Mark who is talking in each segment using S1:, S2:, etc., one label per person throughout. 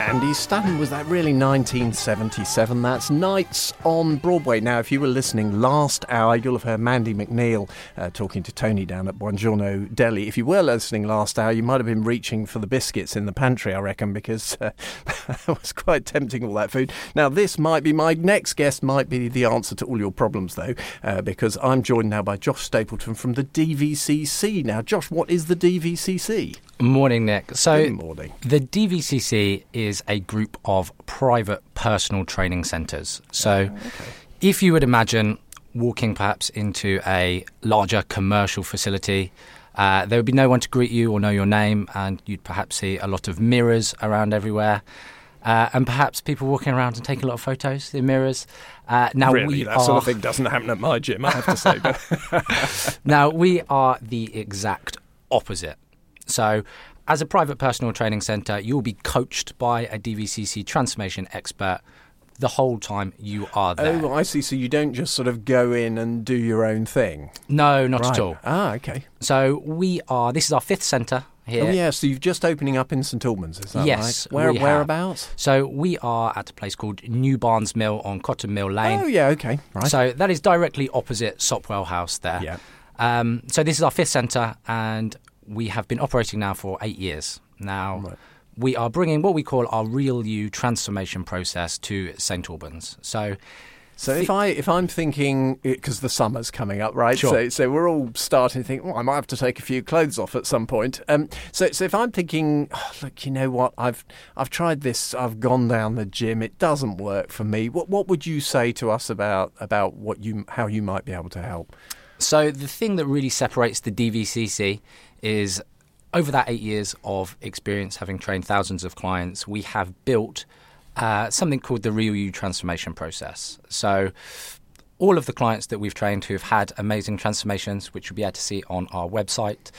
S1: Candi Staton. Was that really 1977? That's Nights on Broadway. Now, if you were listening last hour, you'll have heard Mandy McNeil uh, talking to Tony down at Buongiorno Deli. If you were listening last hour, you might have been reaching for the biscuits in the pantry, I reckon, because uh, it was quite tempting, all that food. Now, this might be my next guest, might be the answer to all your problems, though, uh, because I'm joined now by Josh Stapleton from the DVCC. Now, Josh, what is the DVCC?
S2: Morning, Nick. So,
S1: Good morning.
S2: the DVCC is a group of private personal training centres. So, if you would imagine walking perhaps into a larger commercial facility, uh, there would be no one to greet you or know your name, and you'd perhaps see a lot of mirrors around everywhere. Uh, and perhaps people walking around and taking a lot of photos in mirrors. Uh, now
S1: really, that
S2: are
S1: sort of thing doesn't happen at my gym, I have to say.
S2: Now, we are the exact opposite. So, as a private personal training centre, you'll be coached by a DVCC transformation expert the whole time you are there.
S1: oh, I see. So you don't just sort of go in and do your own thing.
S2: no, not
S1: Right.
S2: at all.
S1: Ah, okay.
S2: So, we are, this is our fifth centre here.
S1: Oh, yeah. So you're just opening up in St Albans, is that
S2: Yes,
S1: right? Where,
S2: we have.
S1: whereabouts?
S2: So, we are at a place called New Barnes Mill on Cotton Mill Lane.
S1: Oh, yeah. Okay. Right.
S2: So, that is directly opposite Sopwell House there.
S1: yeah.
S2: Um, so this is our fifth centre, and we have been operating now for eight years. Now
S1: Right.
S2: we are bringing what we call our Real You transformation process to St Albans. So
S1: So if I if I'm thinking because the summer's coming up, right?
S2: Sure.
S1: So so we're all starting to think, well, I might have to take a few clothes off at some point. Um, so so if I'm thinking, oh, look, you know what? I've I've tried this. I've gone down the gym. It doesn't work for me. What what would you say to us about about what you how you might be able to help?
S2: So the thing that really separates the DVCC is over that eight years of experience, having trained thousands of clients, we have built uh, something called the Real You transformation process. So all of the clients that we've trained who have had amazing transformations, which you'll be able to see on our website,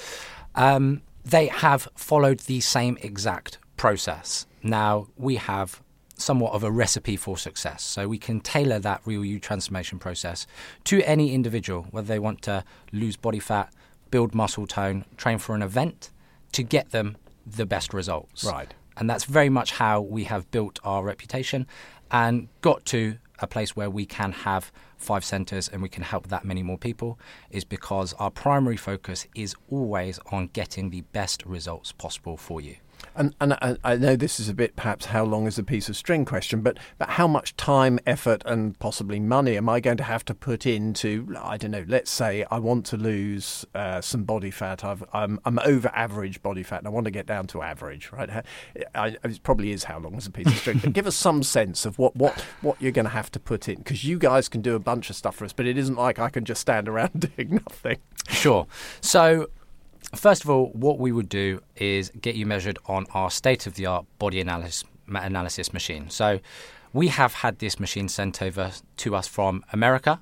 S2: um, they have followed the same exact process. Now we have somewhat of a recipe for success. So we can tailor that real you transformation process to any individual, whether they want to lose body fat, build muscle tone, train for an event, to get them the best results.
S1: Right.
S2: And that's very much how we have built our reputation and got to a place where we can have five centres and we can help that many more people is because our primary focus is always on getting the best results possible for you.
S1: And, and I, I know this is a bit perhaps how long is a piece of string question, but but how much time, effort, and possibly money am I going to have to put into? I don't know. Let's say I want to lose uh, some body fat. I've, I'm I'm over average body fat, and I want to get down to average. Right? I, I, it probably is how long is a piece of string. but give us some sense of what what what you're going to have to put in, because you guys can do a bunch of stuff for us, but it isn't like I can just stand around doing nothing.
S2: Sure. So, first of all, what we would do is get you measured on our state of the art body analysis, analysis machine. So, we have had this machine sent over to us from America.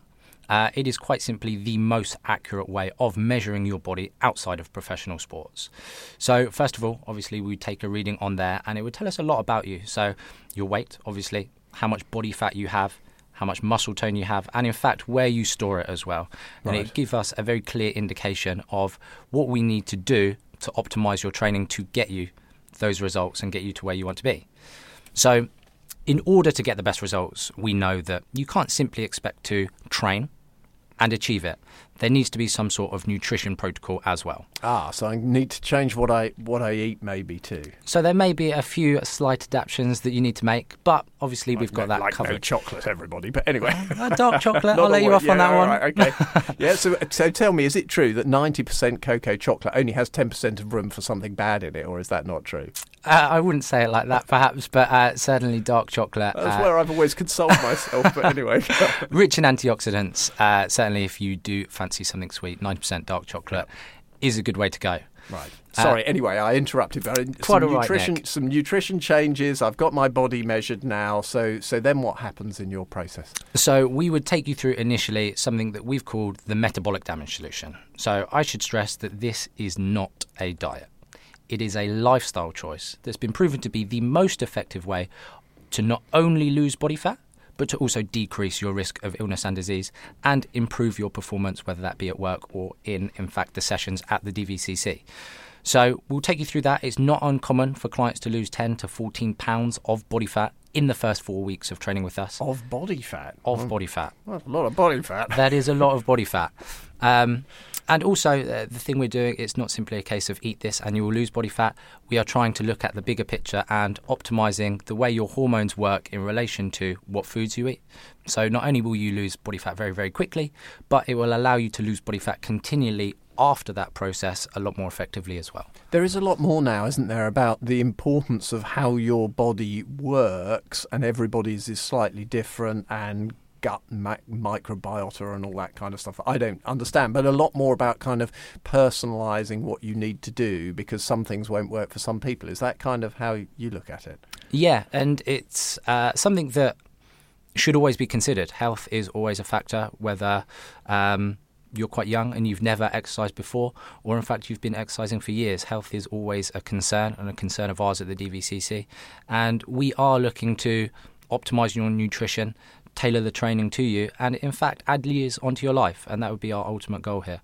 S2: Uh, it is quite simply the most accurate way of measuring your body outside of professional sports. So, first of all, obviously, we take a reading on there and it would tell us a lot about you. So, your weight, obviously, how much body fat you have, how much muscle tone you have, and in fact, where you store it as well. And
S1: Right.
S2: it gives us a very clear indication of what we need to do to optimize your training to get you those results and get you to where you want to be. So, in order to get the best results, we know that you can't simply expect to train and achieve it. There needs to be some sort of nutrition protocol as well.
S1: Ah, so I need to change what I what I eat maybe too.
S2: So there may be a few slight adaptations that you need to make, but obviously we've got
S1: no,
S2: that
S1: like no
S2: covered.
S1: chocolate, everybody. But anyway,
S2: Uh, dark chocolate, I'll let you off on that one.
S1: right, okay. yeah. So, so tell me, is it true that ninety percent cocoa chocolate only has ten percent of room for something bad in it, or is that not true?
S2: Uh, I wouldn't say it like that, perhaps, but uh, certainly dark chocolate.
S1: That's
S2: uh,
S1: where I've always consoled myself. But anyway,
S2: rich in antioxidants. Uh, certainly, if you do fancy something sweet, 90% dark chocolate is a good way to go.
S1: right. Sorry. anyway, I interrupted. But
S2: Uh, Quite
S1: some
S2: right,
S1: nutrition,
S2: Nick.
S1: some nutrition changes. I've got my body measured now. So, so then what happens in your process?
S2: So, we would take you through initially something that we've called the metabolic damage solution. So, I should stress that this is not a diet, it is a lifestyle choice that's been proven to be the most effective way to not only lose body fat, but to also decrease your risk of illness and disease and improve your performance, whether that be at work or in, in fact, the sessions at the DVCC. So we'll take you through that. It's not uncommon for clients to lose 10 to 14 pounds of body fat in the first four weeks of training with us.
S1: Of body fat.
S2: Of body fat.
S1: Well, a lot of body fat.
S2: That is a lot of body fat. Um, and also, uh, the thing we're doing, it's not simply a case of eat this and you will lose body fat. We are trying to look at the bigger picture and optimizing the way your hormones work in relation to what foods you eat. So, not only will you lose body fat very, very quickly, but it will allow you to lose body fat continually after that process a lot more effectively as well.
S1: There is a lot more now, isn't there, about the importance of how your body works, and everybody's is slightly different, and gut mi- microbiota and all that kind of stuff. I don't understand, but a lot more about kind of personalising what you need to do because some things won't work for some people. Is that kind of how you look at it?
S2: Yeah, and it's uh, something that should always be considered. Health is always a factor, whether. Um, you're quite young and you've never exercised before, or in fact you've been exercising for years, health is always a concern and a concern of ours at the DVCC. And we are looking to optimize your nutrition, tailor the training to you, and in fact add years onto your life. And that would be our ultimate goal here.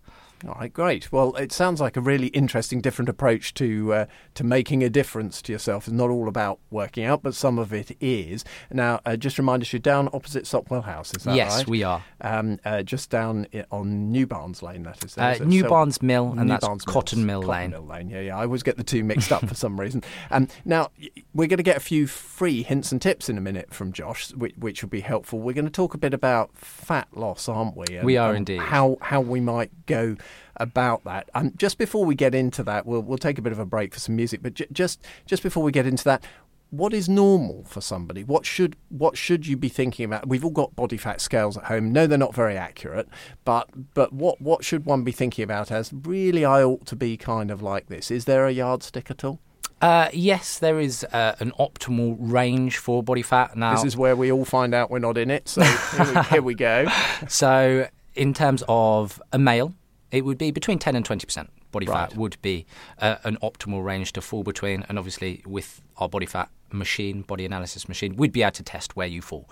S1: All right, great. Well, it sounds like a really interesting, different approach to uh, to making a difference to yourself. It's not all about working out, but some of it is. Now, uh, just remind us, you're down opposite Sopwell House, is that right?
S2: yes,
S1: right?
S2: we are.
S1: Um, uh, just down on New Barnes Lane, that is. There,
S2: Uh,
S1: is?
S2: New
S1: So-
S2: Barnes Mill, and
S1: New
S2: that's
S1: Barnes
S2: Cotton
S1: Mills.
S2: Mill Lane.
S1: Cotton Mill Lane, yeah, yeah. I always get the two mixed up for some reason. Um, now, we're going to get a few free hints and tips in a minute from Josh, which, which will be helpful. We're going to talk a bit about fat loss, aren't we?
S2: We are indeed.
S1: How how we might go about that. Um, just before we get into that, we'll we'll take a bit of a break for some music. But j- just just before we get into that. What is normal for somebody? What should what should you be thinking about? We've all got body fat scales at home. No, they're not very accurate, but but what what should one be thinking about as really I ought to be kind of like this? Is there a yardstick at all?
S2: Uh, yes, there is uh, an optimal range for body fat. Now,
S1: This is where we all find out we're not in it. So here we, here we go.
S2: so in terms of a male, it would be between 10 and 20% body
S1: Right.
S2: fat would be uh, an optimal range to fall between. And obviously, with our body fat machine, body analysis machine, we'd be able to test where you fall.